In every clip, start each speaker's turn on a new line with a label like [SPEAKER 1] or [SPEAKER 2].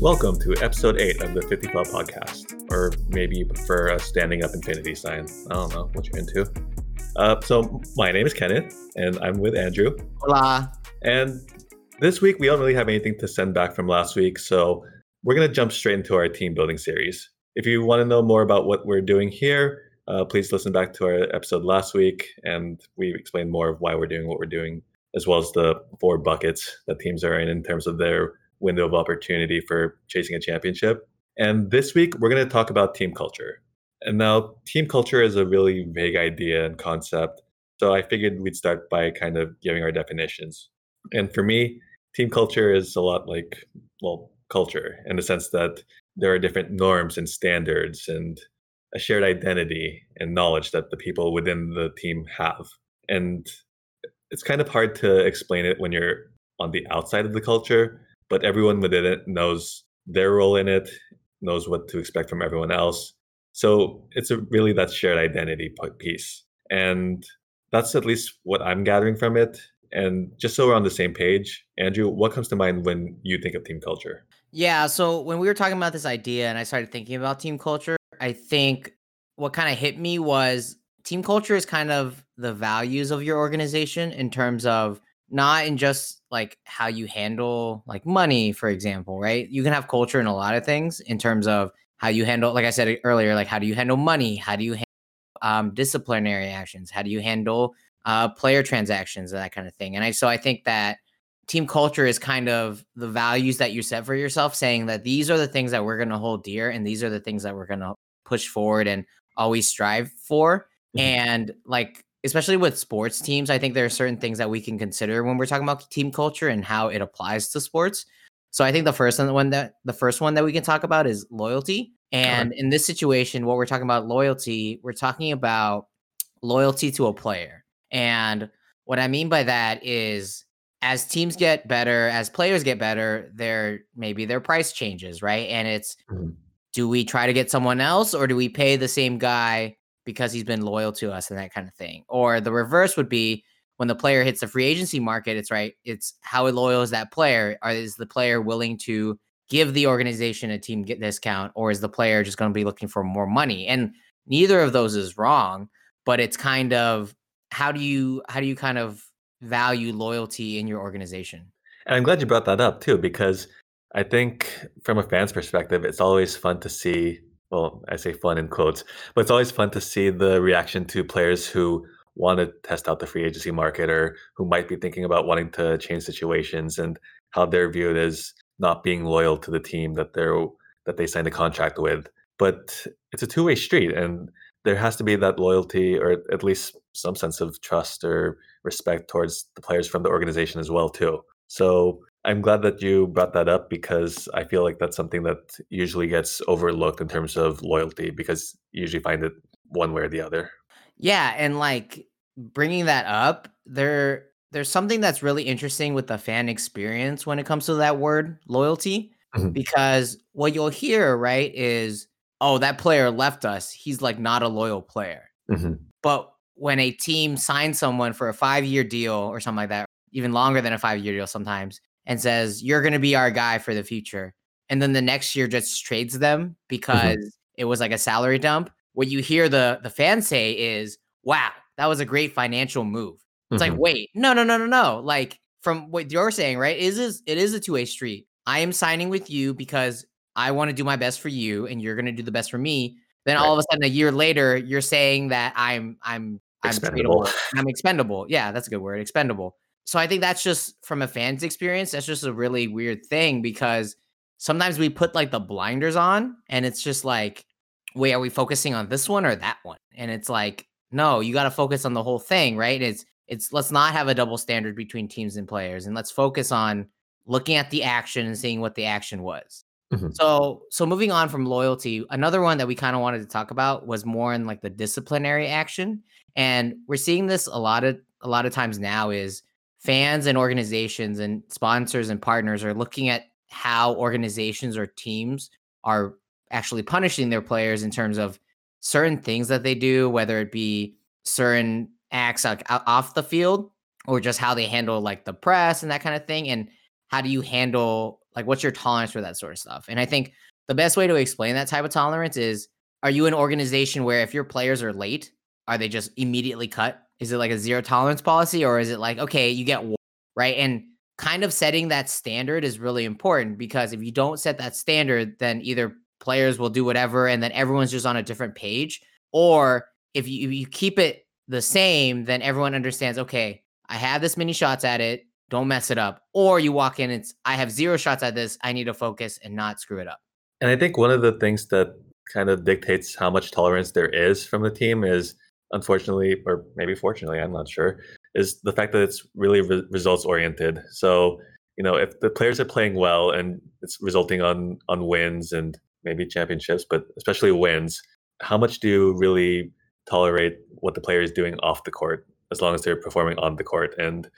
[SPEAKER 1] Welcome to episode 8 of the 50 Club podcast. Or maybe you prefer a standing up infinity sign. I don't know what you're into. Uh, so, my name is Kenneth, and I'm with Andrew.
[SPEAKER 2] Hola.
[SPEAKER 1] And this week, we don't really have anything to send back from last week, so we're going to jump straight into our team building series. If you want to know more about what we're doing here, uh, please listen back to our episode last week, and we explained more of why we're doing what we're doing, as well as the four buckets that teams are in in terms of their window of opportunity for chasing a championship. And this week, we're going to talk about team culture. And now, team culture is a really vague idea and concept. So I figured we'd start by kind of giving our definitions. And for me, team culture is a lot like, well, culture in the sense that there are different norms and standards and a shared identity and knowledge that the people within the team have. And it's kind of hard to explain it when you're on the outside of the culture, but everyone within it knows their role in it, knows what to expect from everyone else. So it's a, really that shared identity piece. And that's at least what I'm gathering from it. And just so we're on the same page, Andrew, what comes to mind when you think of team culture?
[SPEAKER 2] Yeah. So when we were talking about this idea and I started thinking about team culture, I think what kind of hit me was team culture is kind of the values of your organization in terms of not in just like how you handle like money, for example, right? You can have culture in a lot of things in terms of how you handle, like I said earlier, like how do you handle money? How do you handle um, disciplinary actions? How do you handle uh, player transactions and that kind of thing? And I so I think that team culture is kind of the values that you set for yourself, saying that these are the things that we're going to hold dear and these are the things that we're going to push forward and always strive for. Mm-hmm. And like especially with sports teams, I think there are certain things that we can consider when we're talking about team culture and how it applies to sports. So I think the first one that the first one that we can talk about is loyalty. And in this situation, what we're talking about loyalty, we're talking about loyalty to a player. And what I mean by that is as teams get better, as players get better, their maybe their price changes, right? And it's mm-hmm. do we try to get someone else or do we pay the same guy because he's been loyal to us and that kind of thing? Or the reverse would be when the player hits the free agency market, it's right. It's how loyal is that player? Or is the player willing to give the organization a team discount, or is the player just going to be looking for more money? And neither of those is wrong, but it's kind of how do you how do you kind of value loyalty in your organization?
[SPEAKER 1] And I'm glad you brought that up too, because I think from a fan's perspective, it's always fun to see. Well, I say fun in quotes, but it's always fun to see the reaction to players who want to test out the free agency market or who might be thinking about wanting to change situations and how they're viewed as not being loyal to the team that they're that they signed a contract with. But it's a two-way street and there has to be that loyalty or at least some sense of trust or respect towards the players from the organization as well too. So I'm glad that you brought that up because I feel like that's something that usually gets overlooked in terms of loyalty because you usually find it one way or the other.
[SPEAKER 2] Yeah, and like bringing that up, there there's something that's really interesting with the fan experience when it comes to that word loyalty mm-hmm. because what you'll hear, right, is oh, that player left us. He's like not a loyal player. Mm-hmm. But when a team signs someone for a 5-year deal or something like that, even longer than a 5-year deal sometimes and says, "You're going to be our guy for the future." And then the next year just trades them mm-hmm. because mm-hmm. it was like a salary dump what you hear the the fans say is, "Wow, that was a great financial move." It's mm-hmm. like, wait, no, no, no, no, no. Like from what you're saying, right? Is is it is a two way street. I am signing with you because I want to do my best for you, and you're going to do the best for me. Then right. all of a sudden, a year later, you're saying that I'm I'm I'm expendable. I'm expendable. Yeah, that's a good word. Expendable. So I think that's just from a fan's experience. That's just a really weird thing because sometimes we put like the blinders on, and it's just like wait, are we focusing on this one or that one? And it's like, no, you got to focus on the whole thing, right? It's it's let's not have a double standard between teams and players, and let's focus on looking at the action and seeing what the action was. Mm-hmm. So so moving on from loyalty, another one that we kind of wanted to talk about was more in like the disciplinary action, and we're seeing this a lot of a lot of times now is fans and organizations and sponsors and partners are looking at how organizations or teams are actually punishing their players in terms of certain things that they do, whether it be certain acts like off the field or just how they handle like the press and that kind of thing. And how do you handle Like, what's your tolerance for that sort of stuff? And I think the best way to explain that type of tolerance is are you an organization where if your players are late, are they just immediately cut? Is it like a zero tolerance policy or is it like, okay, you get one, right? And kind of setting that standard is really important because if you don't set that standard, then either players will do whatever and then everyone's just on a different page. Or if you, if you keep it the same, then everyone understands, okay, I have this many shots at it. Don't mess it up. Or you walk in, it's I have zero shots at this. I need to focus and not screw it up.
[SPEAKER 1] And I think one of the things that kind of dictates how much tolerance there is from the team is unfortunately, or maybe fortunately, I'm not sure, is the fact that it's really re- results oriented. So, you know, if the players are playing well and it's resulting on on wins and maybe championships, but especially wins, how much do you really tolerate what the player is doing off the court as long as they're performing on the court? And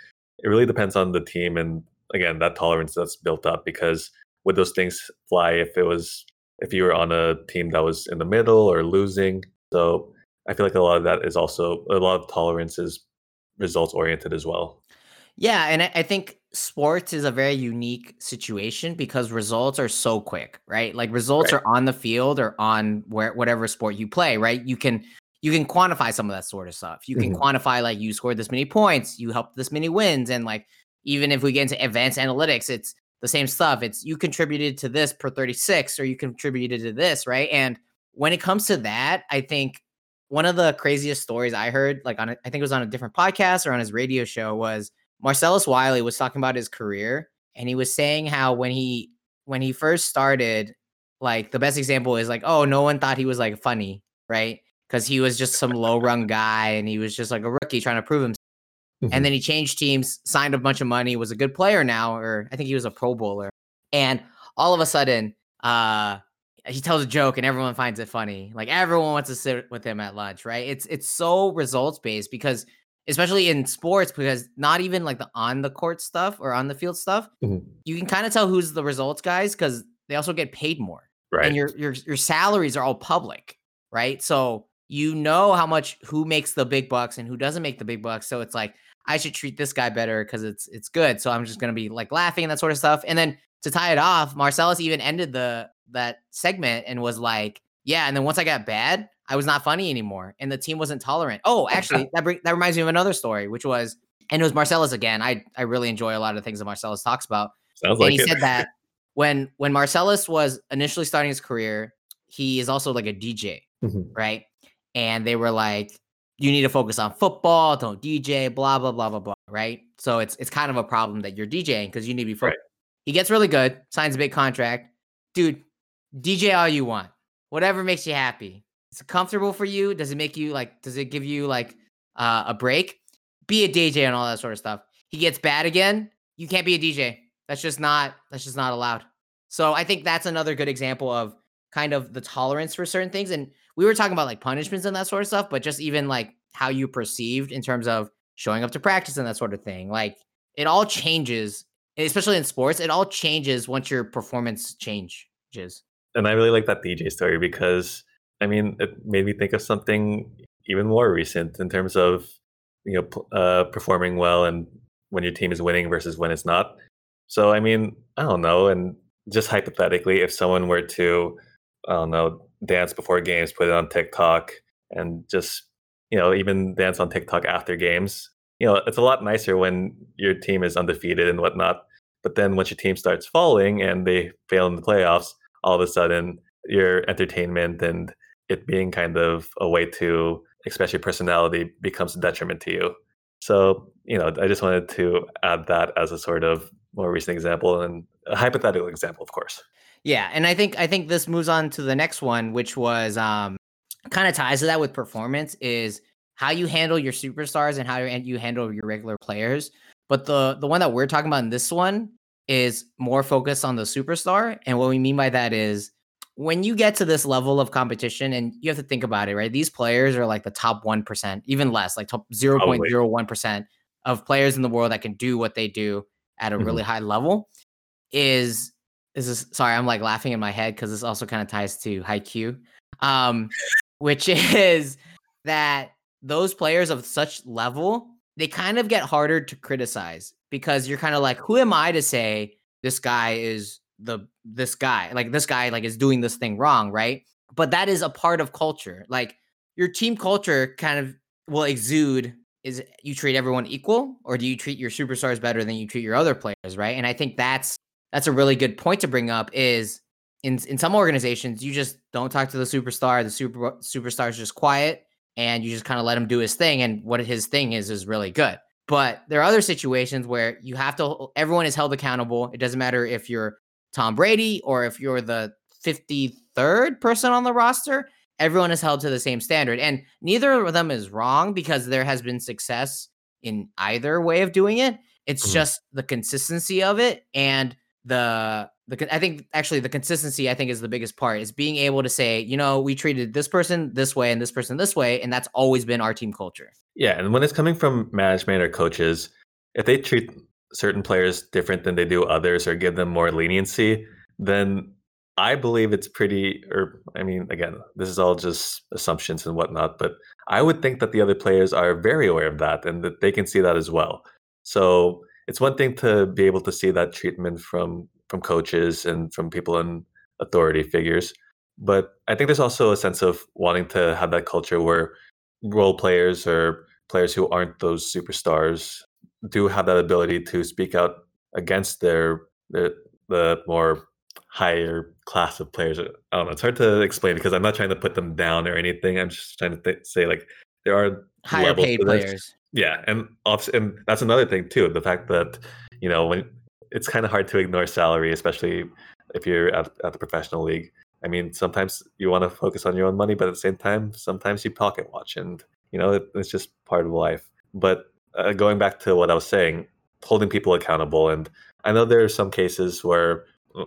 [SPEAKER 1] it really depends on the team and again that tolerance that's built up because would those things fly if it was if you were on a team that was in the middle or losing so i feel like a lot of that is also a lot of tolerance is results oriented as well
[SPEAKER 2] yeah and i think sports is a very unique situation because results are so quick right like results right. are on the field or on where whatever sport you play right you can you can quantify some of that sort of stuff. You can mm-hmm. quantify like you scored this many points, you helped this many wins, and like even if we get into advanced analytics, it's the same stuff. It's you contributed to this per 36 or you contributed to this, right? And when it comes to that, I think one of the craziest stories I heard, like on, a, I think it was on a different podcast or on his radio show, was Marcellus Wiley was talking about his career, and he was saying how when he when he first started, like the best example is like, oh, no one thought he was like funny, right? because he was just some low run guy and he was just like a rookie trying to prove himself. Mm-hmm. And then he changed teams, signed a bunch of money, was a good player now, or I think he was a Pro Bowler. And all of a sudden, uh, he tells a joke and everyone finds it funny. Like everyone wants to sit with him at lunch, right? It's it's so results based because especially in sports, because not even like the on the court stuff or on the field stuff, mm-hmm. you can kind of tell who's the results guys because they also get paid more.
[SPEAKER 1] Right.
[SPEAKER 2] And your your your salaries are all public, right? So you know how much who makes the big bucks and who doesn't make the big bucks. So it's like I should treat this guy better because it's it's good. So I'm just gonna be like laughing and that sort of stuff. And then to tie it off, Marcellus even ended the that segment and was like, "Yeah." And then once I got bad, I was not funny anymore, and the team wasn't tolerant. Oh, actually, that bring, that reminds me of another story, which was, and it was Marcellus again. I I really enjoy a lot of the things that Marcellus talks about.
[SPEAKER 1] Sounds and like
[SPEAKER 2] he
[SPEAKER 1] it.
[SPEAKER 2] said that when when Marcellus was initially starting his career, he is also like a DJ, mm-hmm. right? and they were like, you need to focus on football, don't DJ, blah blah blah blah blah. Right. So it's it's kind of a problem that you're DJing because you need to be focused. Right. He gets really good, signs a big contract, dude. DJ all you want, whatever makes you happy. It's comfortable for you. Does it make you like? Does it give you like uh, a break? Be a DJ and all that sort of stuff. He gets bad again. You can't be a DJ. That's just not. That's just not allowed. So I think that's another good example of kind of the tolerance for certain things. And we were talking about like punishments and that sort of stuff, but just even like how you perceived in terms of showing up to practice and that sort of thing. Like it all changes, especially in sports, it all changes once your performance changes.
[SPEAKER 1] And I really like that DJ story because I mean, it made me think of something even more recent in terms of you know uh, performing well and when your team is winning versus when it's not. So I mean, I don't know, and just hypothetically, if someone were to I don't know, dance before games, put it on TikTok, and just you know even dance on TikTok after games. You know, it's a lot nicer when your team is undefeated and whatnot. But then once your team starts falling and they fail in the playoffs, all of a sudden your entertainment and it being kind of a way to express your personality becomes a detriment to you. So, you know, I just wanted to add that as a sort of more recent example and a hypothetical example, of course.
[SPEAKER 2] Yeah, and I think I think this moves on to the next one, which was um kind of ties to that with performance is how you handle your superstars and how you handle your regular players. But the the one that we're talking about in this one is more focused on the superstar, and what we mean by that is when you get to this level of competition, and you have to think about it, right? These players are like the top one percent, even less, like top zero point zero one percent of players in the world that can do what they do at a mm-hmm. really high level. Is this is sorry, I'm like laughing in my head because this also kind of ties to Haikyuu, um, which is that those players of such level they kind of get harder to criticize because you're kind of like, who am I to say this guy is the this guy? Like this guy like is doing this thing wrong right? But that is a part of culture. Like your team culture kind of will exude is you treat everyone equal or do you treat your superstars better than you treat your other players right? And i think that's that's a really good point to bring up is in in some organizations you just don't talk to the superstar the super superstar is just quiet and you just kind of let him do his thing and what his thing is is really good but there are other situations where you have to everyone is held accountable it doesn't matter if you're tom brady or if you're the 53rd person on the roster everyone is held to the same standard. And neither of them is wrong because there has been success in either way of doing it. It's mm-hmm. just the consistency of it and the the I think actually the consistency I think is the biggest part is being able to say, you know, we treated this person this way and this person this way and that's always been our team culture.
[SPEAKER 1] Yeah, and when it's coming from management or coaches, if they treat certain players different than they do others or give them more leniency, then I believe it's pretty, or I mean, again, this is all just assumptions and whatnot, but I would think that the other players are very aware of that and that they can see that as well. So it's one thing to be able to see that treatment from from coaches and from people in authority figures, but I think there's also a sense of wanting to have that culture where role players or players who aren't those superstars do have that ability to speak out against their, their the more higher class of players. I don't know. It's hard to explain because I'm not trying to put them down or anything. I'm just trying to th- say like there are
[SPEAKER 2] higher paid players.
[SPEAKER 1] Yeah, and and that's another thing too. The fact that you know when it's kind of hard to ignore salary, especially if you're at, at the professional league. I mean, sometimes you want to focus on your own money, but at the same time, sometimes you pocket watch, and you know it, it's just part of life. But uh, going back to what I was saying, holding people accountable, and I know there are some cases where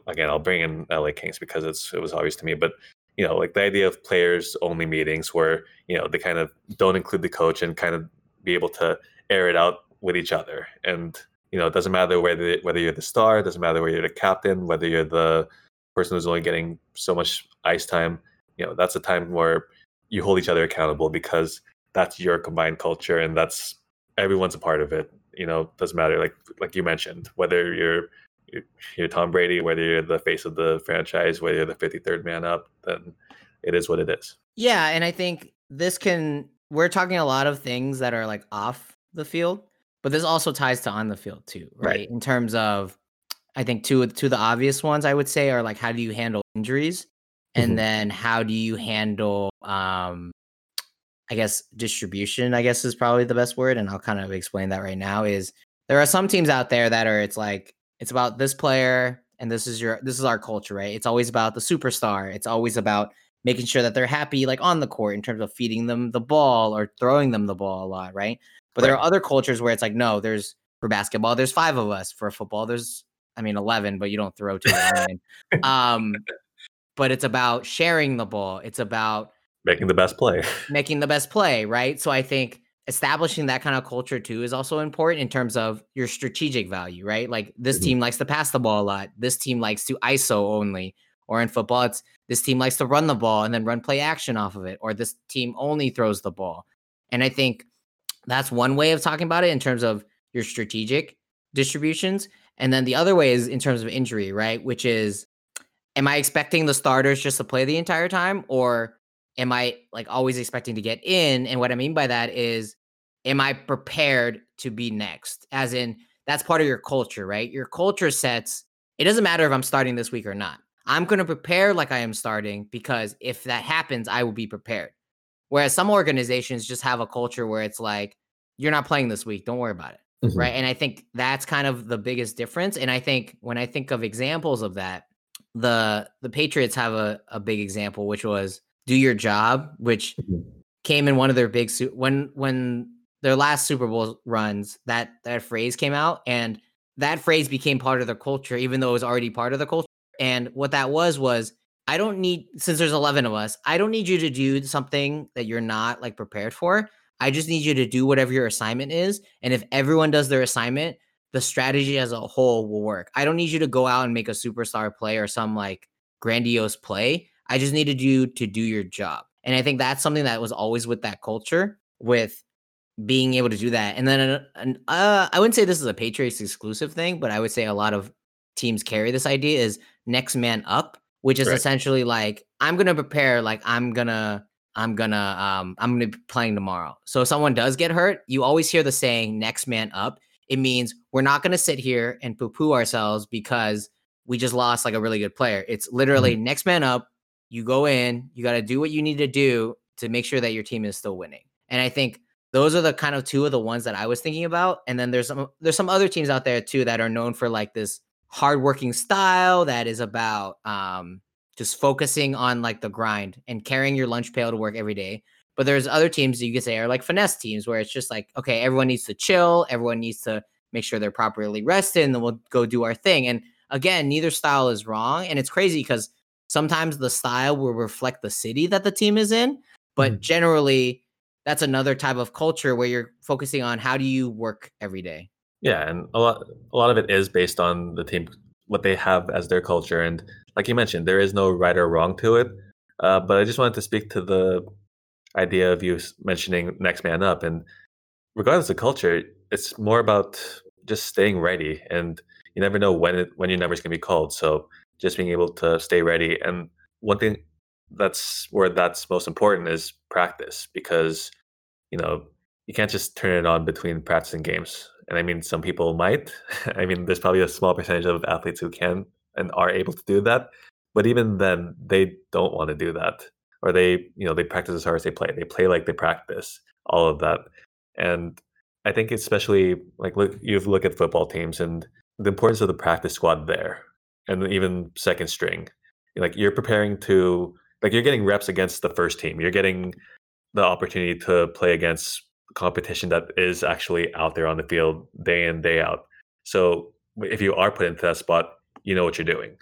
[SPEAKER 1] again, I'll bring in LA Kings because it's it was obvious to me, but you know, like the idea of players only meetings where you know they kind of don't include the coach and kind of be able to air it out with each other, and you know, it doesn't matter whether whether you're the star, it doesn't matter whether you're the captain, whether you're the person who's only getting so much ice time. You know, that's a time where you hold each other accountable because that's your combined culture and that's everyone's a part of it. You know, doesn't matter like like you mentioned whether you're you're Tom Brady, whether you're the face of the franchise, whether you're the 53rd man up, then it is what it is.
[SPEAKER 2] Yeah, and I think this can we're talking a lot of things that are like off the field, but this also ties to on the field too, right? right. In terms of I think two two the obvious ones I would say are like how do you handle injuries and mm-hmm. then how do you handle um I guess distribution, I guess is probably the best word and I'll kind of explain that right now is there are some teams out there that are it's like it's about this player and this is your this is our culture, right? It's always about the superstar. It's always about making sure that they're happy like on the court in terms of feeding them the ball or throwing them the ball a lot, right? But right. there are other cultures where it's like no, there's for basketball there's 5 of us, for football there's I mean 11, but you don't throw to um but it's about sharing the ball. It's about
[SPEAKER 1] making the best play.
[SPEAKER 2] making the best play, right? So I think establishing that kind of culture too is also important in terms of your strategic value, right? Like this mm-hmm. team likes to pass the ball a lot. This team likes to ISO only. Or in football, it's this team likes to run the ball and then run play action off of it. Or this team only throws the ball. And I think that's one way of talking about it in terms of your strategic distributions. And then the other way is in terms of injury, right? Which is, am I expecting the starters just to play the entire time? Or am I like always expecting to get in? And what I mean by that is, am I prepared to be next? As in, that's part of your culture, right? Your culture sets, it doesn't matter if I'm starting this week or not. I'm going to prepare like I am starting because if that happens, I will be prepared. Whereas some organizations just have a culture where it's like, you're not playing this week, don't worry about it. Mm-hmm. Right. And I think that's kind of the biggest difference. And I think when I think of examples of that, the the Patriots have a, a big example, which was do your job, which mm-hmm. came in one of their big su- when when their last Super Bowl runs, that that phrase came out and that phrase became part of their culture, even though it was already part of the culture. And what that was was I don't need since there's 11 of us, I don't need you to do something that you're not like prepared for. I just need you to do whatever your assignment is. And if everyone does their assignment, the strategy as a whole will work. I don't need you to go out and make a superstar play or some like grandiose play. I just needed you to do your job. And I think that's something that was always with that culture, with being able to do that. And then uh, I wouldn't say this is a Patriots exclusive thing, but I would say a lot of teams carry this idea is next man up, which is right. essentially like I'm gonna prepare like I'm gonna I'm gonna um I'm gonna be playing tomorrow. So if someone does get hurt, you always hear the saying next man up. It means we're not gonna sit here and poo-poo ourselves because we just lost like a really good player. It's literally mm-hmm. next man up. You go in, you gotta do what you need to do to make sure that your team is still winning. And I think those are the kind of two of the ones that I was thinking about. And then there's some there's some other teams out there too that are known for like this hardworking style that is about um just focusing on like the grind and carrying your lunch pail to work every day. But there's other teams that you could say are like finesse teams where it's just like, okay, everyone needs to chill, everyone needs to make sure they're properly rested, and then we'll go do our thing. And again, neither style is wrong. And it's crazy because sometimes the style will reflect the city that the team is in, but mm generally that's another type of culture where you're focusing on how do you work every day.
[SPEAKER 1] Yeah, and a lot a lot of it is based on the team what they have as their culture and like you mentioned, there is no right or wrong to it. Uh, but I just wanted to speak to the idea of you mentioning next man up. And regardless of culture, it's more about just staying ready. And you never know when it, when your number's going to be called. So just being able to stay ready. And one thing that's where that's most important is practice because you know you can't just turn it on between practice and games. And I mean, some people might. I mean, there's probably a small percentage of athletes who can and are able to do that. But even then, they don't want to do that, or they, you know, they practice as hard as they play. They play like they practice all of that, and I think especially like look, you look at football teams and the importance of the practice squad there, and even second string. Like you're preparing to, like you're getting reps against the first team. You're getting the opportunity to play against competition that is actually out there on the field day in day out. So if you are put into that spot, you know what you're doing.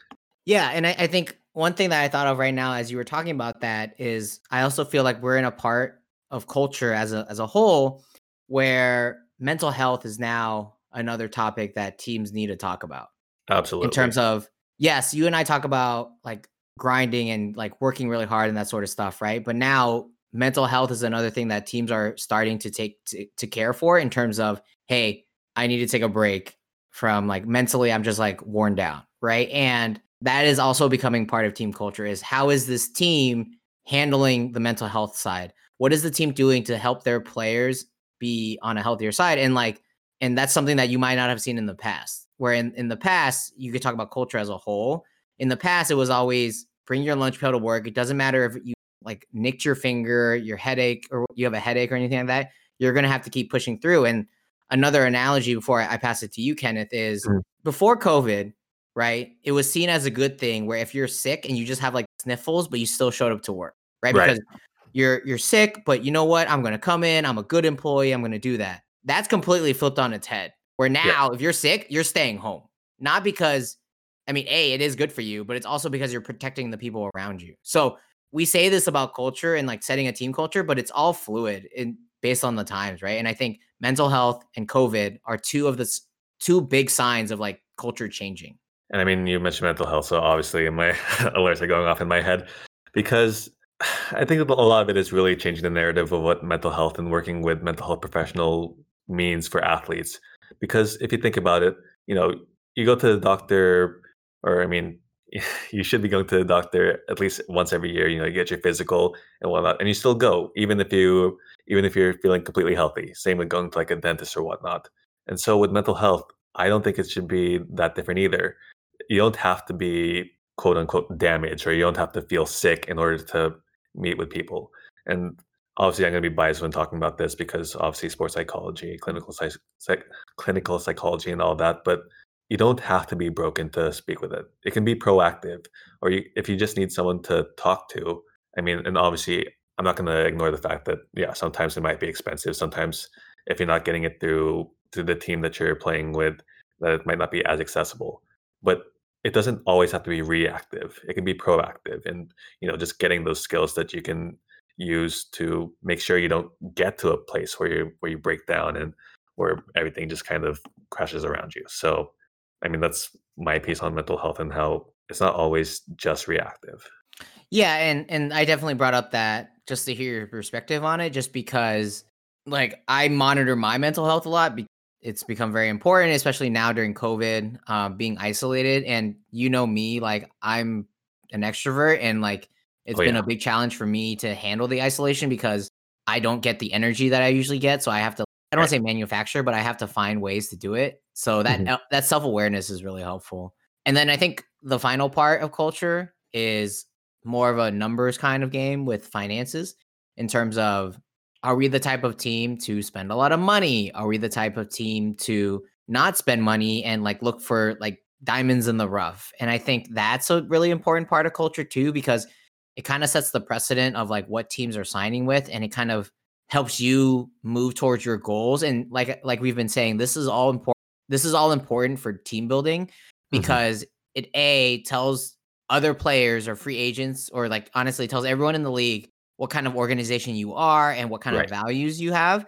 [SPEAKER 2] Yeah, and I, I think one thing that I thought of right now as you were talking about that is I also feel like we're in a part of culture as a as a whole where mental health is now another topic that teams need to talk about.
[SPEAKER 1] Absolutely.
[SPEAKER 2] In terms of yes, you and I talk about like grinding and like working really hard and that sort of stuff, right? But now mental health is another thing that teams are starting to take to, to care for in terms of hey, I need to take a break from like mentally I'm just like worn down right? And that is also becoming part of team culture is how is this team handling the mental health side? What is the team doing to help their players be on a healthier side? And like, and that's something that you might not have seen in the past. Where in, in the past, you could talk about culture as a whole. In the past, it was always bring your lunch pail to work. It doesn't matter if you like nicked your finger, your headache, or you have a headache or anything like that. You're gonna have to keep pushing through. And another analogy before I pass it to you, Kenneth, is mm. before COVID, right? It was seen as a good thing where if you're sick and you just have like sniffles, but you still showed up to work, right? right. Because you're you're sick, but you know what? I'm gonna come in, I'm a good employee, I'm gonna do that. That's completely flipped on its head. Where now, yeah. if you're sick, you're staying home. Not because I mean, A, it is good for you, but it's also because you're protecting the people around you. So we say this about culture and like setting a team culture, but it's all fluid and based on the times, right? And I think mental health and COVID are two of the two big signs of like culture changing.
[SPEAKER 1] And I mean, you mentioned mental health, so obviously my alerts are going off in my head because I think a lot of it is really changing the narrative of what mental health and working with mental health professional means for athletes. Because if you think about it, you know, you go to the doctor, or I mean, you should be going to the doctor at least once every year. You know, you get your physical and whatnot, and you still go even if you even if you're feeling completely healthy. Same with going to like a dentist or whatnot. And so with mental health, I don't think it should be that different either you don't have to be quote unquote damaged or you don't have to feel sick in order to meet with people. And obviously, I'm going to be biased when talking about this because obviously, sports psychology, clinical psych, psych, clinical psychology, and all that. But you don't have to be broken to speak with it. It can be proactive, or you, if you just need someone to talk to. I mean, and obviously, I'm not going to ignore the fact that yeah, sometimes it might be expensive. Sometimes if you're not getting it through to the team that you're playing with, that it might not be as accessible. But it doesn't always have to be reactive. It can be proactive and you know just getting those skills that you can use to make sure you don't get to a place where you where you break down and where everything just kind of crashes around you. So I mean that's my piece on mental health and how it's not always just reactive.
[SPEAKER 2] Yeah, and and I definitely brought up that just to hear your perspective on it just because like I monitor my mental health a lot it's become very important, especially now during COVID, um, being isolated. And you know me, like I'm an extrovert, and like it's oh, been yeah. a big challenge for me to handle the isolation because I don't get the energy that I usually get. So I have to I don't want to say manufacture, but I have to find ways to do it. So that mm-hmm. that self awareness is really helpful. And then I think the final part of culture is more of a numbers kind of game with finances in terms of are we the type of team to spend a lot of money? Are we the type of team to not spend money and like look for like diamonds in the rough? And I think that's a really important part of culture too, because it kind of sets the precedent of like what teams are signing with and it kind of helps you move towards your goals. And like like we've been saying, this is all important. This is all important for team building mm-hmm. because mm-hmm. it a tells other players or free agents or like honestly tells everyone in the league what kind of organization you are and what kind right. of values you have.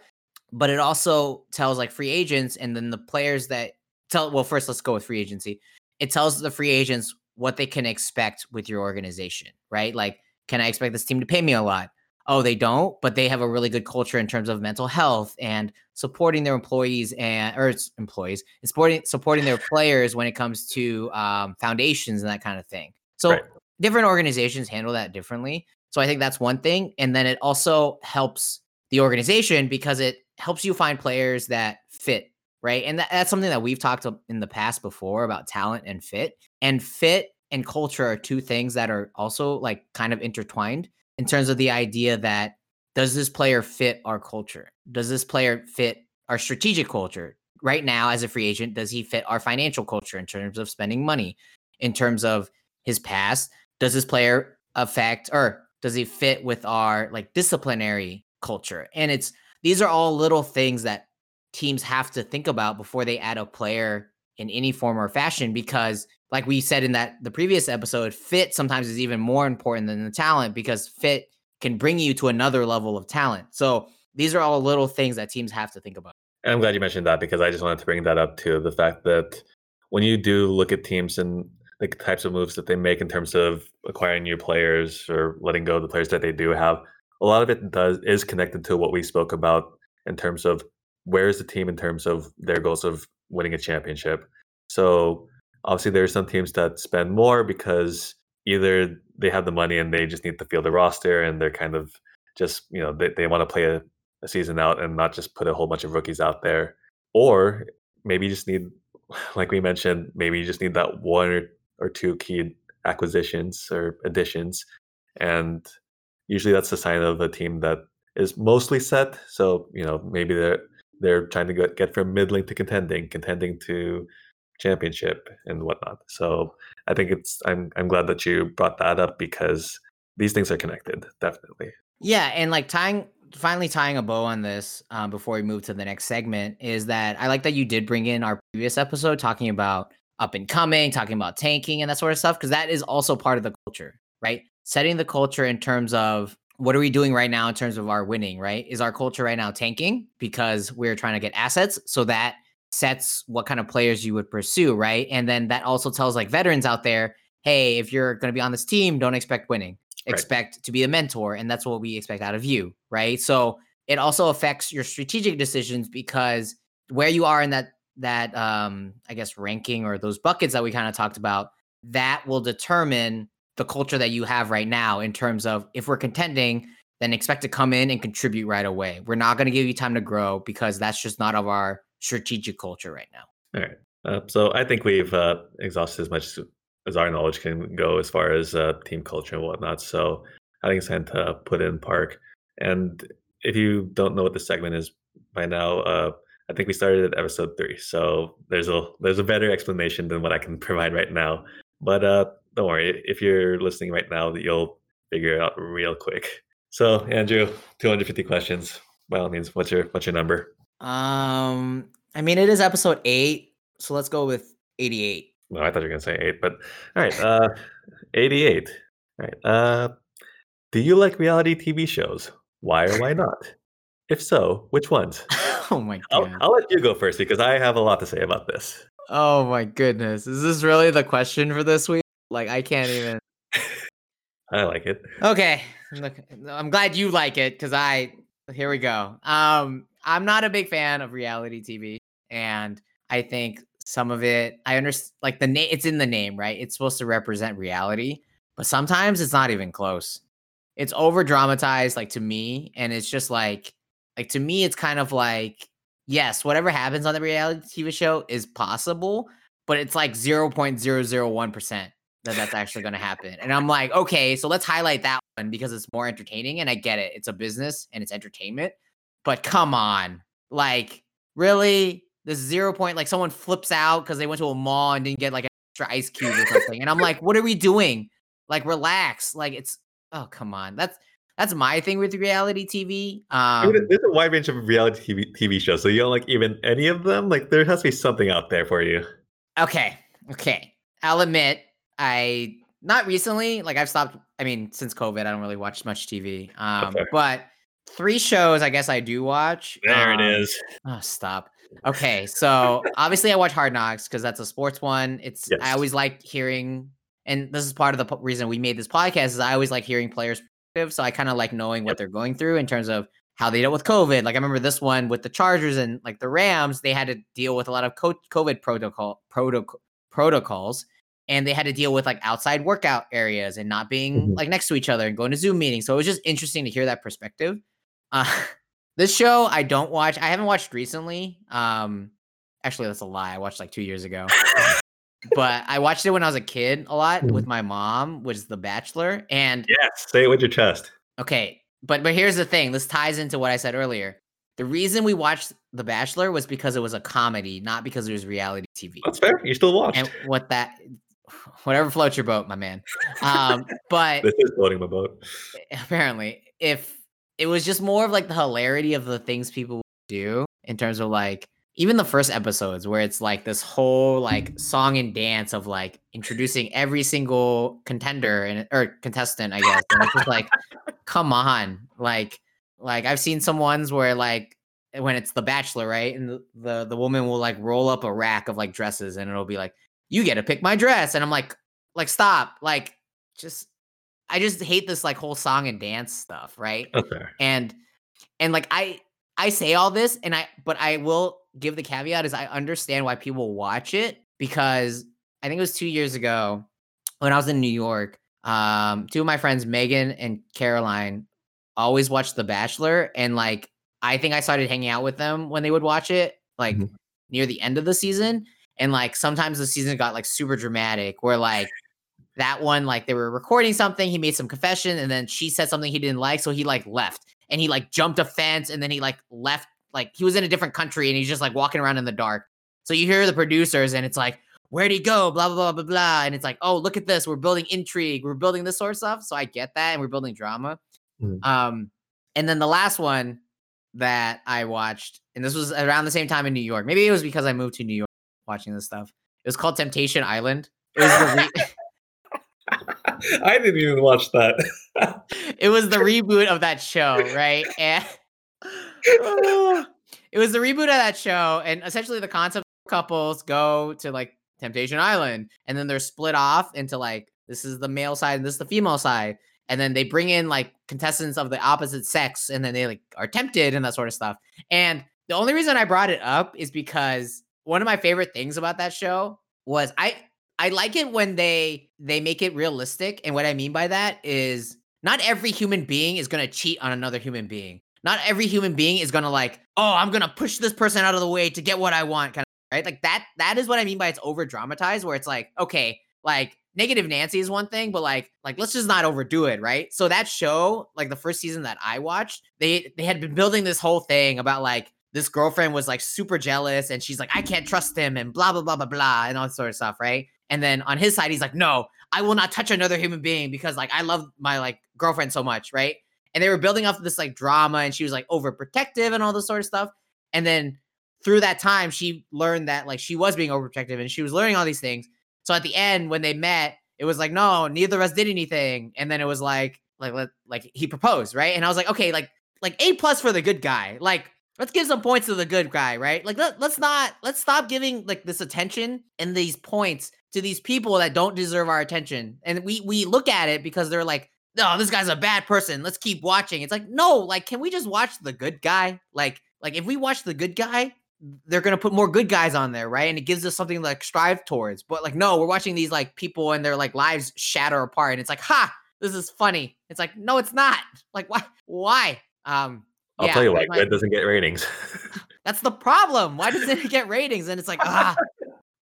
[SPEAKER 2] But it also tells like free agents and then the players that tell well, first let's go with free agency. It tells the free agents what they can expect with your organization, right? Like, can I expect this team to pay me a lot? Oh, they don't, but they have a really good culture in terms of mental health and supporting their employees and or employees and supporting supporting their players when it comes to um, foundations and that kind of thing. So right. different organizations handle that differently. So I think that's one thing. And then it also helps the organization because it helps you find players that fit, right? And that, that's something that we've talked in the past before about talent and fit. And fit and culture are two things that are also like kind of intertwined in terms of the idea that does this player fit our culture? Does this player fit our strategic culture? Right now, as a free agent, does he fit our financial culture in terms of spending money? In terms of his past, does this player affect or does he fit with our like disciplinary culture? And it's these are all little things that teams have to think about before they add a player in any form or fashion because like we said in that the previous episode fit sometimes is even more important than the talent because fit can bring you to another level of talent so these are all little things that teams have to think about And
[SPEAKER 1] i'm glad you mentioned that because i just wanted to bring that up too the fact that when you do look at teams and the types of moves that they make in terms of acquiring new players or letting go of the players that they do have. A lot of it does is connected to what we spoke about in terms of where is the team in terms of their goals of winning a championship. So obviously there are some teams that spend more because either they have the money and they just need to field the roster and they're kind of just you know they, they want to play a, a season out and not just put a whole bunch of rookies out there or maybe you just need like we mentioned maybe you just need that one or or two key acquisitions or additions. And usually that's a sign of a team that is mostly set. So, you know, maybe they're they're trying to get, get from middling to contending, contending to championship and whatnot. So I think it's I'm I'm glad that you brought that up because these things are connected, definitely.
[SPEAKER 2] Yeah, and like tying finally tying a bow on this um, before we move to the next segment is that I like that you did bring in our previous episode talking about up and coming, talking about tanking and that sort of stuff, because that is also part of the culture, right? Setting the culture in terms of what are we doing right now in terms of our winning, right? Is our culture right now tanking because we're trying to get assets? So that sets what kind of players you would pursue, right? And then that also tells like veterans out there, hey, if you're going to be on this team, don't expect winning. Right. Expect to be a mentor. And that's what we expect out of you, right? So it also affects your strategic decisions because where you are in that that um I guess ranking or those buckets that we kind of talked about, that will determine the culture that you have right now in terms of if we're contending, then expect to come in and contribute right away. We're not going to give you time to grow because that's just not of our strategic culture right now.
[SPEAKER 1] All right. Uh, so I think we've uh, exhausted as much as our knowledge can go as far as uh, team culture and whatnot. So I think it's time to put in park. And if you don't know what the segment is by now, uh, I think we started at episode three, so there's a there's a better explanation than what I can provide right now. But uh, don't worry, if you're listening right now, that you'll figure it out real quick. So Andrew, 250 questions. By all means, what's your what's your number?
[SPEAKER 2] Um, I mean it is episode eight, so let's go with 88.
[SPEAKER 1] No, I thought you were gonna say eight, but all right, uh, 88. All right. Uh, do you like reality TV shows? Why or why not? If so, which ones?
[SPEAKER 2] Oh my god.
[SPEAKER 1] I'll, I'll, let you go first because I have a lot to say about this.
[SPEAKER 2] Oh my goodness. Is this really the question for this week? Like I can't even
[SPEAKER 1] I like it.
[SPEAKER 2] Okay. Look, I'm glad you like it cuz I here we go. Um I'm not a big fan of reality TV. and I think some of it I understand like the name it's in the name, right? It's supposed to represent reality, but sometimes it's not even close. It's over dramatized like to me and it's just like like to me it's kind of like yes, whatever happens on the reality TV show is possible, but it's like 0.001% that that's actually going to happen. And I'm like, okay, so let's highlight that one because it's more entertaining and I get it. It's a business and it's entertainment. But come on. Like, really? This zero point, like someone flips out because they went to a mall and didn't get like an extra ice cube or something. And I'm like, what are we doing? Like, relax. Like, it's oh come on. That's that's my thing with reality TV. Um,
[SPEAKER 1] There's a wide range of reality TV, TV shows, so you don't like even any of them. Like, there has to be something out there for you.
[SPEAKER 2] Okay, okay. I'll admit, I not recently. Like, I've stopped. I mean, since COVID, I don't really watch much TV. Um, okay. but three shows, I guess I do watch.
[SPEAKER 1] There
[SPEAKER 2] um,
[SPEAKER 1] it is.
[SPEAKER 2] Oh, stop. Okay, so obviously I watch Hard Knocks because that's a sports one. It's yes. I always like hearing, and this is part of the reason we made this podcast. Is I always like hearing players' so I kind of like knowing what they're going through in terms of how they dealt with COVID. Like I remember this one with the Chargers and like the Rams, they had to deal with a lot of COVID protocol protocol protocols, and they had to deal with like outside workout areas and not being mm-hmm. like next to each other and going to Zoom meetings. So it was just interesting to hear that perspective. Uh, this show I don't watch. I haven't watched recently. Um, actually, that's a lie. I watched like two years ago. but I watched it when I was a kid a lot with mm-hmm. my mom, was The Bachelor. And
[SPEAKER 1] yes, say it with your chest.
[SPEAKER 2] Okay. But but here's the thing. This ties into what I said earlier. The reason we watched The Bachelor was because it was a comedy, not because it was reality TV.
[SPEAKER 1] That's fair. You still watched.
[SPEAKER 2] And what that whatever floats your boat, my man. Um, but
[SPEAKER 1] this is floating my boat.
[SPEAKER 2] Apparently, if it was just more of like the hilarity of the things people do in terms of like even the first episodes where it's like this whole like song and dance of like introducing every single contender and or contestant, I guess. And it's just like, come on. Like like I've seen some ones where like when it's the bachelor, right? And the, the the woman will like roll up a rack of like dresses and it'll be like, you get to pick my dress. And I'm like, like stop. Like just I just hate this like whole song and dance stuff, right?
[SPEAKER 1] Okay.
[SPEAKER 2] And and like I I say all this and I but I will give the caveat is I understand why people watch it because I think it was two years ago when I was in New York. Um, two of my friends, Megan and Caroline, always watched The Bachelor, and like I think I started hanging out with them when they would watch it, like mm-hmm. near the end of the season. And like sometimes the season got like super dramatic, where like that one, like they were recording something, he made some confession, and then she said something he didn't like, so he like left and he like jumped a fence and then he like left like he was in a different country and he's just like walking around in the dark. So you hear the producers and it's like, where'd he go? Blah, blah, blah, blah, blah. And it's like, oh, look at this. We're building intrigue. We're building this sort of stuff. So I get that. And we're building drama. Mm. Um, and then the last one that I watched, and this was around the same time in New York. Maybe it was because I moved to New York watching this stuff. It was called Temptation Island. It was the
[SPEAKER 1] re- I didn't even watch that.
[SPEAKER 2] it was the reboot of that show, right? And it was the reboot of that show, and essentially the concept couples go to like Temptation Island, and then they're split off into like this is the male side and this is the female side, and then they bring in like contestants of the opposite sex, and then they like are tempted and that sort of stuff. And the only reason I brought it up is because one of my favorite things about that show was I I like it when they they make it realistic, and what I mean by that is not every human being is to cheat on another human being not every human being is gonna like, oh, I'm gonna push this person out of the way to get what I want, kind of right. Like that. That is what I mean by it's over dramatized, where it's like, okay, like negative Nancy is one thing, but like, like let's just not overdo it, right? So that show, like the first season that I watched, they they had been building this whole thing about like this girlfriend was like super jealous and she's like, I can't trust him and blah blah blah blah blah and all sort of stuff, right? And then on his side, he's like, no, I will not touch another human being because like I love my like girlfriend so much, right? and they were building off this like drama and she was like overprotective and all this sort of stuff. And then through that time she learned that like she was being overprotective and she was learning all these things. So at the end when they met it was like no neither of us did anything. And then it was like like like, like he proposed right? And i was like okay like like a plus for the good guy. Like let's give some points to the good guy right like let, let's not let's stop giving like this attention and these points to these people that don't deserve our attention and we we look at it because they're like oh, this guy's a bad person. Let's keep watching. It's like, no, like, can we just watch the good guy? Like, like if we watch the good guy, they're gonna put more good guys on there, right? And it gives us something to, like strive towards. But like, no, we're watching these like people and their like lives shatter apart, and it's like, ha, this is funny. It's like, no, it's not. Like, why? Why? Um,
[SPEAKER 1] I'll
[SPEAKER 2] yeah,
[SPEAKER 1] tell you why.
[SPEAKER 2] like-
[SPEAKER 1] It doesn't get ratings.
[SPEAKER 2] that's the problem. Why doesn't it get ratings? And it's like, ah.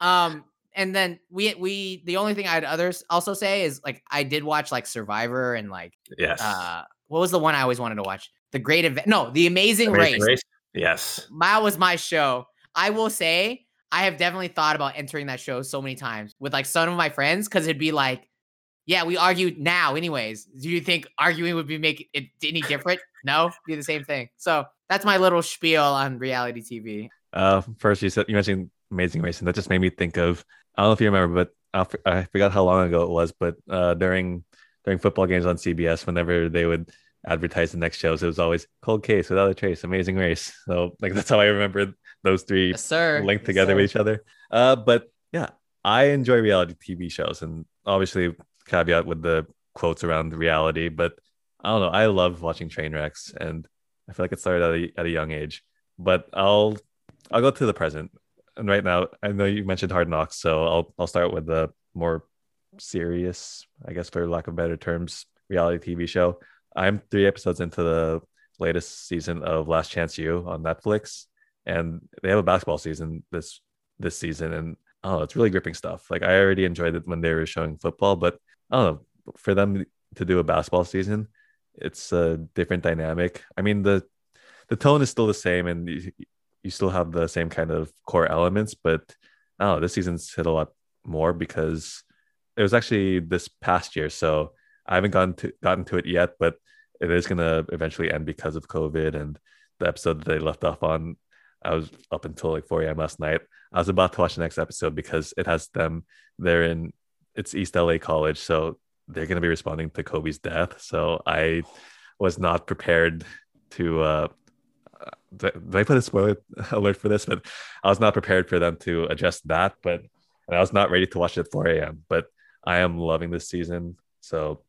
[SPEAKER 2] Um, and then we we the only thing I'd others also say is like I did watch like Survivor and like
[SPEAKER 1] yes.
[SPEAKER 2] uh what was the one I always wanted to watch? The Great Event. No, The Amazing,
[SPEAKER 1] Amazing
[SPEAKER 2] Race.
[SPEAKER 1] Race? Yes.
[SPEAKER 2] That was my show. I will say I have definitely thought about entering that show so many times with like some of my friends because it'd be like, yeah, we argued now, anyways. Do you think arguing would be make it any different? no, be the same thing. So that's my little spiel on reality TV.
[SPEAKER 1] Uh, first you said you mentioned Amazing Race, and that just made me think of. I don't know if you remember, but I forgot how long ago it was. But uh, during during football games on CBS, whenever they would advertise the next shows, it was always Cold Case, Without a Trace, Amazing Race. So like that's how I remember those three
[SPEAKER 2] Yes, sir.
[SPEAKER 1] linked
[SPEAKER 2] Yes,
[SPEAKER 1] together
[SPEAKER 2] sir.
[SPEAKER 1] with each other. Uh, but yeah, I enjoy reality TV shows, and obviously caveat with the quotes around reality. But I don't know, I love watching train wrecks, and I feel like it started at a, at a young age. But I'll I'll go to the present, and right now I know you mentioned Hard Knocks, so I'll I'll start with the more serious, I guess for lack of better terms, reality TV show. I'm three episodes into the latest season of Last Chance U on Netflix, and they have a basketball season this this season, and oh, it's really gripping stuff. Like I already enjoyed it when they were showing football, but I don't know for them to do a basketball season, it's a different dynamic. I mean the the tone is still the same, and you, you still have the same kind of core elements, but I don't know this season's hit a lot more because it was actually this past year, so I haven't gotten to gotten to it yet, but it is gonna eventually end because of COVID and the episode that they left off on. I was up until like 4 a.m. last night. I was about to watch the next episode because it has them. They're in it's East LA College, so they're gonna be responding to Kobe's death. So I was not prepared to. uh did did I put a spoiler alert for this? But I was not prepared for them to address that. But and I was not ready to watch it at 4 a.m. But I am loving this season, so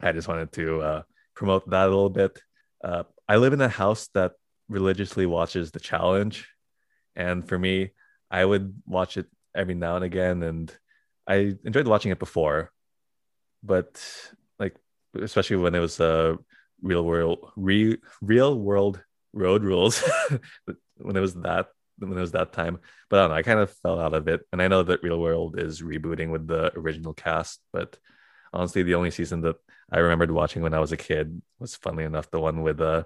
[SPEAKER 1] I just wanted to uh, promote that a little bit. Uh, I live in a house that religiously watches The Challenge, and for me, I would watch it every now and again, and I enjoyed watching it before, but like especially when it was uh, real world re, real world road rules when it was that when it was that time. But I don't know I kind of fell out of it. And I know that real world is rebooting with the original cast but honestly the only season that I remembered watching when I was a kid was funnily enough the one with uh,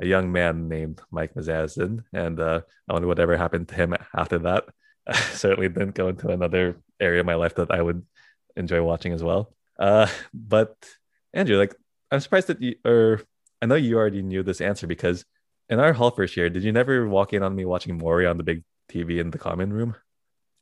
[SPEAKER 1] a young man named Mike Mizanin and uh, I wonder whatever happened to him after that certainly didn't go into another area of my life that I would enjoy watching as well uh, but Andrew like I'm surprised that you or I know you already knew this answer because in our hall first year, did you never walk in on me watching Maury on the big TV in the common room?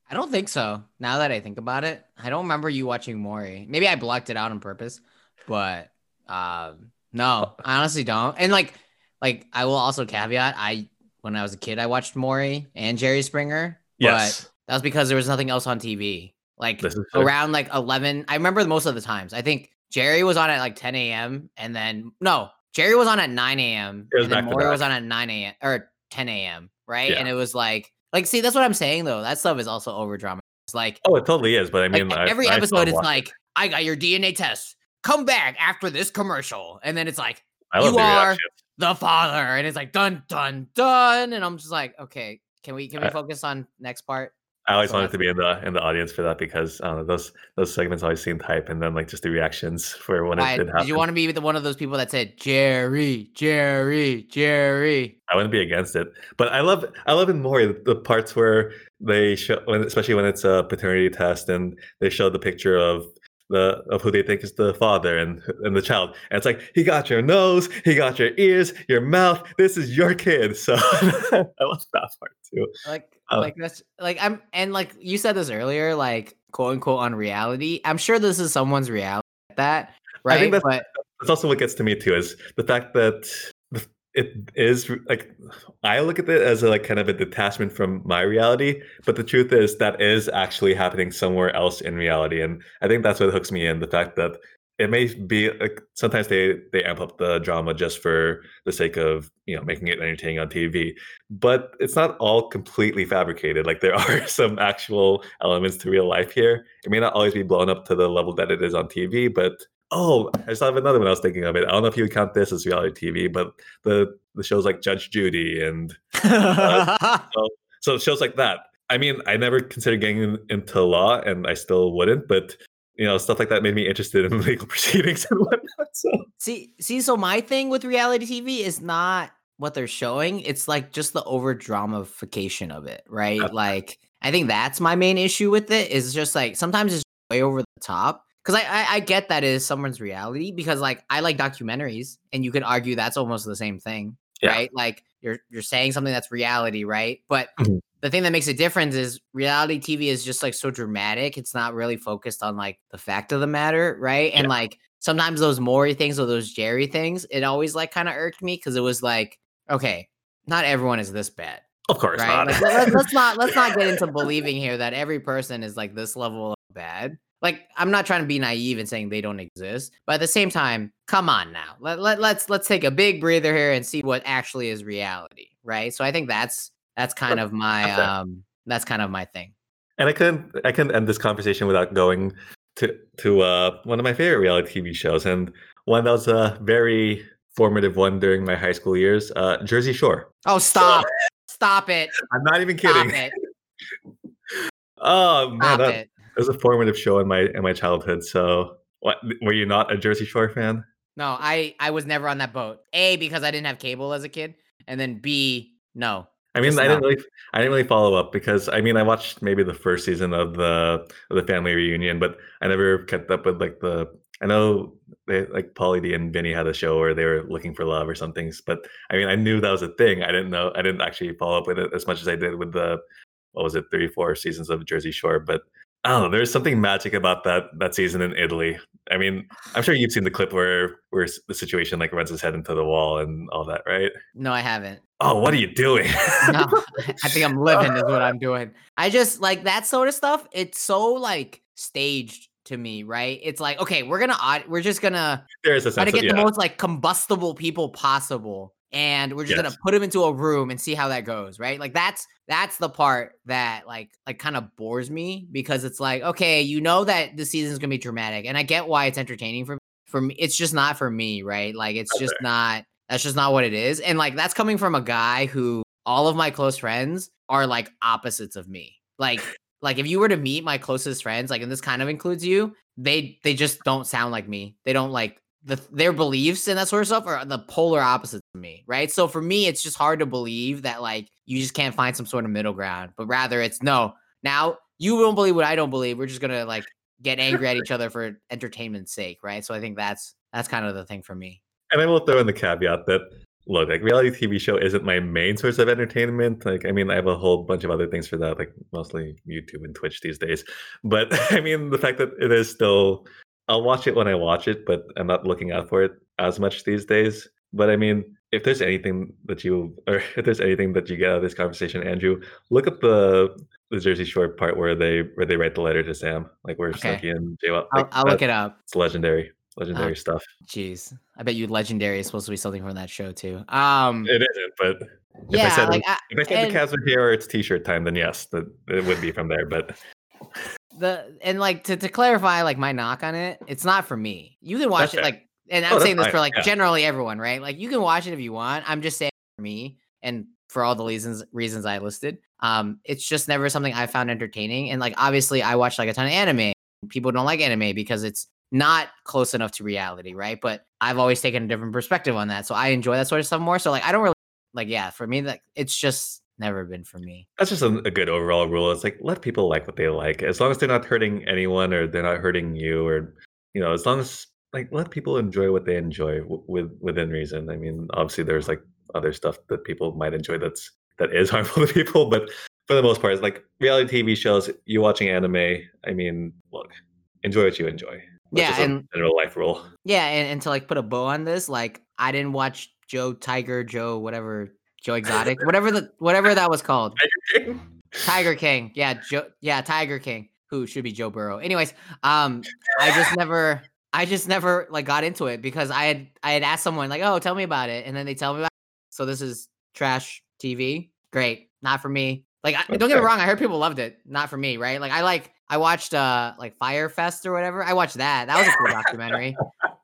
[SPEAKER 2] I don't think so. Now that I think about it, I don't remember you watching Maury. Maybe I blocked it out on purpose, but um, no, I honestly don't. And like, like I will also caveat: I when I was a kid, I watched Maury and Jerry Springer.
[SPEAKER 1] Yes.
[SPEAKER 2] but that was because there was nothing else on TV. Like
[SPEAKER 1] This is fair.
[SPEAKER 2] around like eleven, I remember most of the times. I think Jerry was on at like ten a.m. and then no, Jerry was on at nine a.m.
[SPEAKER 1] It was
[SPEAKER 2] and then Maury was on at nine a.m. or ten a.m. Right,
[SPEAKER 1] Yeah.
[SPEAKER 2] and it was like, like, see, that's what I'm saying though. That stuff is also over drama. It's like
[SPEAKER 1] Oh, it totally is. But I
[SPEAKER 2] like,
[SPEAKER 1] mean, I-
[SPEAKER 2] every
[SPEAKER 1] I
[SPEAKER 2] episode is like, I got your DNA test. Come back after this commercial, and then it's like you
[SPEAKER 1] the
[SPEAKER 2] are-
[SPEAKER 1] reactions.
[SPEAKER 2] the father, and it's like dun dun dun, and I'm just like, okay, can we can we
[SPEAKER 1] I-
[SPEAKER 2] focus on next part?
[SPEAKER 1] I always
[SPEAKER 2] so
[SPEAKER 1] wanted to be in the in the audience for that because I those those segments always seem hype, and then like just the reactions for when
[SPEAKER 2] Why,
[SPEAKER 1] it did
[SPEAKER 2] did you want to be the one of those people that said Jerry, Jerry, Jerry?
[SPEAKER 1] I wouldn't be against it, but I love I love it more the parts where they show, when, especially when it's a paternity test, and they show the picture of the of who they think is the father and and the child, and it's like he got your nose, he got your ears, your mouth. This is your kid. So I love that part too.
[SPEAKER 2] Like,
[SPEAKER 1] Oh.
[SPEAKER 2] like that's like I'm and like you said this earlier, like quote unquote on reality. I'm sure this is someone's reality. at That right,
[SPEAKER 1] I think that's-
[SPEAKER 2] but
[SPEAKER 1] That's also what gets to me too is the fact that it is like I look at it as a, like kind of a detachment from my reality, but the truth is that is actually happening somewhere else in reality, and I think that's what hooks me in the fact that it may be like sometimes they they amp up the drama just for the sake of you know making it entertaining on TV, but it's not all completely fabricated. Like there are some actual elements to real life here. It may not always be blown up to the level that it is on TV, but oh, I just have another one I was thinking of it. I don't know if you would count this as reality TV, but the the shows like Judge Judy and uh, so, so shows like that. I mean, I never considered getting into law, and I still wouldn't, but you know, stuff like that made me interested in legal proceedings and whatnot. So
[SPEAKER 2] see, see, so my thing with reality TV is not what they're showing; it's like just the over dramification of it, right? Like, I think that's my main issue with it. Is just like sometimes it's way over the top. Because I, I, I get that is someone's reality because like I like documentaries and you can argue that's almost the same thing, yeah. right? Like you're you're saying something that's reality, right? But mm-hmm the thing that makes a difference is reality TV is just like so dramatic. It's not really focused on like the fact of the matter, right? And like sometimes those Maury things or those Jerry things, it always like kind of irked me because it was like, okay, not everyone is this bad.
[SPEAKER 1] Of course, right?
[SPEAKER 2] Like, let, us not let's not get into believing here that every person is like this level of bad. Like I'm not trying to be naive and saying they don't exist, but at the same time, come on now. Let, let let's let's take a big breather here and see what actually is reality, right? So I think that's that's kind of my um that's kind of my thing.
[SPEAKER 1] And I couldn't I couldn't end this conversation without going to to uh one of my favorite reality TV shows and one that was a very formative one during my high school years, uh Jersey Shore.
[SPEAKER 2] Oh stop. stop it.
[SPEAKER 1] I'm not even kidding. oh man, that, it. Was a formative show in my in my childhood. So what were you not a Jersey Shore fan?
[SPEAKER 2] No, I I was never on that boat. A because I didn't have cable as a kid, and then B no,
[SPEAKER 1] I mean, I didn't really, I didn't really follow up because I mean, I watched maybe the first season of the of the family reunion, but I never kept up with like the. I know they like Pauly D and Vinny had a show where they were looking for love or something, but I mean, I knew that was a thing. I didn't know, I didn't actually follow up with it as much as I did with the what was it, three, four seasons of Jersey Shore. But I don't know. There's something magic about that that season in Italy. I mean, I'm sure you've seen the clip where where the situation like runs his head into the wall and all that, right?
[SPEAKER 2] No, I haven't.
[SPEAKER 1] Oh, what are you doing?
[SPEAKER 2] no, I think I'm living is what I'm doing. I just like that sort of stuff. It's so like staged to me, right? It's like, okay, we're gonna we're just gonna
[SPEAKER 1] there's a
[SPEAKER 2] try to get of, yeah. the most like combustible people possible and we're just yes. gonna put them into a room and see how that goes right like that's that's the part that like like kind of bores me because it's like okay you know that the season's gonna be dramatic and i get why it's entertaining for for me it's just not for me right like it's okay. just not that's just not what it is and like that's coming from a guy who all of my close friends are like opposites of me like like if you were to meet my closest friends like and this kind of includes you they they just don't sound like me they don't like the their beliefs and that sort of stuff are the polar opposites to me, right? So for me, it's just hard to believe that like you just can't find some sort of middle ground, but rather it's no. Now you don't believe what I don't believe. We're just gonna like get angry at each other for entertainment's sake, right? So I think that's that's kind of the thing for me.
[SPEAKER 1] And I will throw in the caveat that look, like reality TV show isn't my main source of entertainment. Like, I mean, I have a whole bunch of other things for that, like mostly YouTube and Twitch these days. But I mean, the fact that it is still I'll watch it when I watch it, but I'm not looking out for it as much these days. But I mean, if there's anything that you or if there's anything that you get out of this conversation, Andrew, look up the the Jersey Shore part where they where they write the letter to Sam, like where okay. Snooki and Jay. Like,
[SPEAKER 2] I'll, I'll look it up.
[SPEAKER 1] It's legendary, legendary uh, stuff.
[SPEAKER 2] Jeez, I bet you legendary is supposed to be something from that show too. Um,
[SPEAKER 1] it isn't, but
[SPEAKER 2] yeah,
[SPEAKER 1] if I said,
[SPEAKER 2] like,
[SPEAKER 1] if I said and, the Cavs were here or it's T-shirt time, then yes, that it would be from there. But
[SPEAKER 2] the and like to, to clarify like my knock on it it's not for me. You can watch that's it like and i'm oh, saying this fine. for like yeah. generally everyone right? Like you can watch it if you want. I'm just saying for me and for all the reasons reasons i listed. Um it's just never something i found entertaining. And like obviously i watch like a ton of anime. People don't like anime because it's not close enough to reality right? But i've always taken a different perspective on that. So i enjoy that sort of stuff more. So like i don't really like yeah for me like it's just never been for me.
[SPEAKER 1] That's just a, a, good overall rule. It's like let people like what they like, as long as they're not hurting anyone or they're not hurting you, or you know, as long as like let people enjoy what they enjoy w- with within reason. I mean, obviously there's like other stuff that people might enjoy that's that is harmful to people, but for the most part, it's like reality TV shows. You watching anime. I mean, look, enjoy what you enjoy.
[SPEAKER 2] That's yeah, and
[SPEAKER 1] general life rule.
[SPEAKER 2] Yeah, and, and to like put a bow on this, like I didn't watch Joe Tiger, Joe whatever Joe Exotic, whatever the whatever that was called. Tiger King. Tiger King. Yeah, Joe. Yeah, Tiger King. Who should be Joe Burrow. Anyways, um, I just never. I just never like got into it because I had I had asked someone like, "Oh, tell me about it," and then they tell me about. It. So this is trash TV. Great, not for me. Like, I, don't get me wrong. I heard people loved it. Not for me, right? Like, I like I watched uh like Fyre Fest or whatever. I watched that. That was a cool documentary.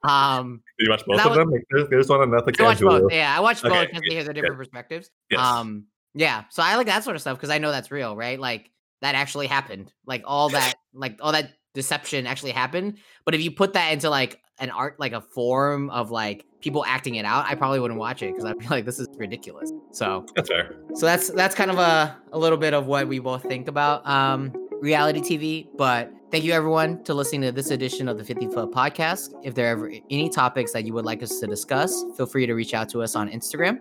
[SPEAKER 2] Um,
[SPEAKER 1] Did you watch both of was, them? Like, there's, there's one on Netflix.
[SPEAKER 2] I watched both. Yeah, I watched okay. both because they hear the different perspectives. Yes. Um, yeah. So I like that sort of stuff because I know that's real, right? Like that actually happened. Like all that, like all that deception actually happened. But if you put that into like an art, like a form of like people acting it out, I probably wouldn't watch it because I'd be like, this is ridiculous. So
[SPEAKER 1] that's fair.
[SPEAKER 2] So that's that's kind of a a little bit of what we both think about um reality TV. But thank you everyone to listening to this edition of the 50 Foot Podcast. If there are ever any topics that you would like us to discuss, feel free to reach out to us on Instagram.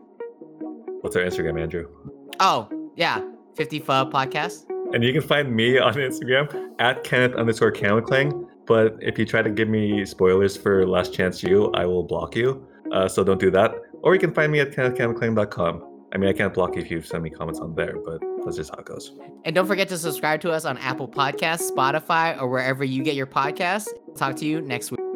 [SPEAKER 1] What's our Instagram, Andrew?
[SPEAKER 2] Oh, yeah. 50 Foot Podcast.
[SPEAKER 1] And you can find me on Instagram at Kenneth underscore Camaclang. But if you try to give me spoilers for Last Chance U, I will block you. Uh, so don't do that. Or you can find me at kennethcamaclang.com. I mean, I can't block you if you send me comments on there, but that's just how it goes.
[SPEAKER 2] And don't forget to subscribe to us on Apple Podcasts, Spotify, or wherever you get your podcasts. Talk to you next week.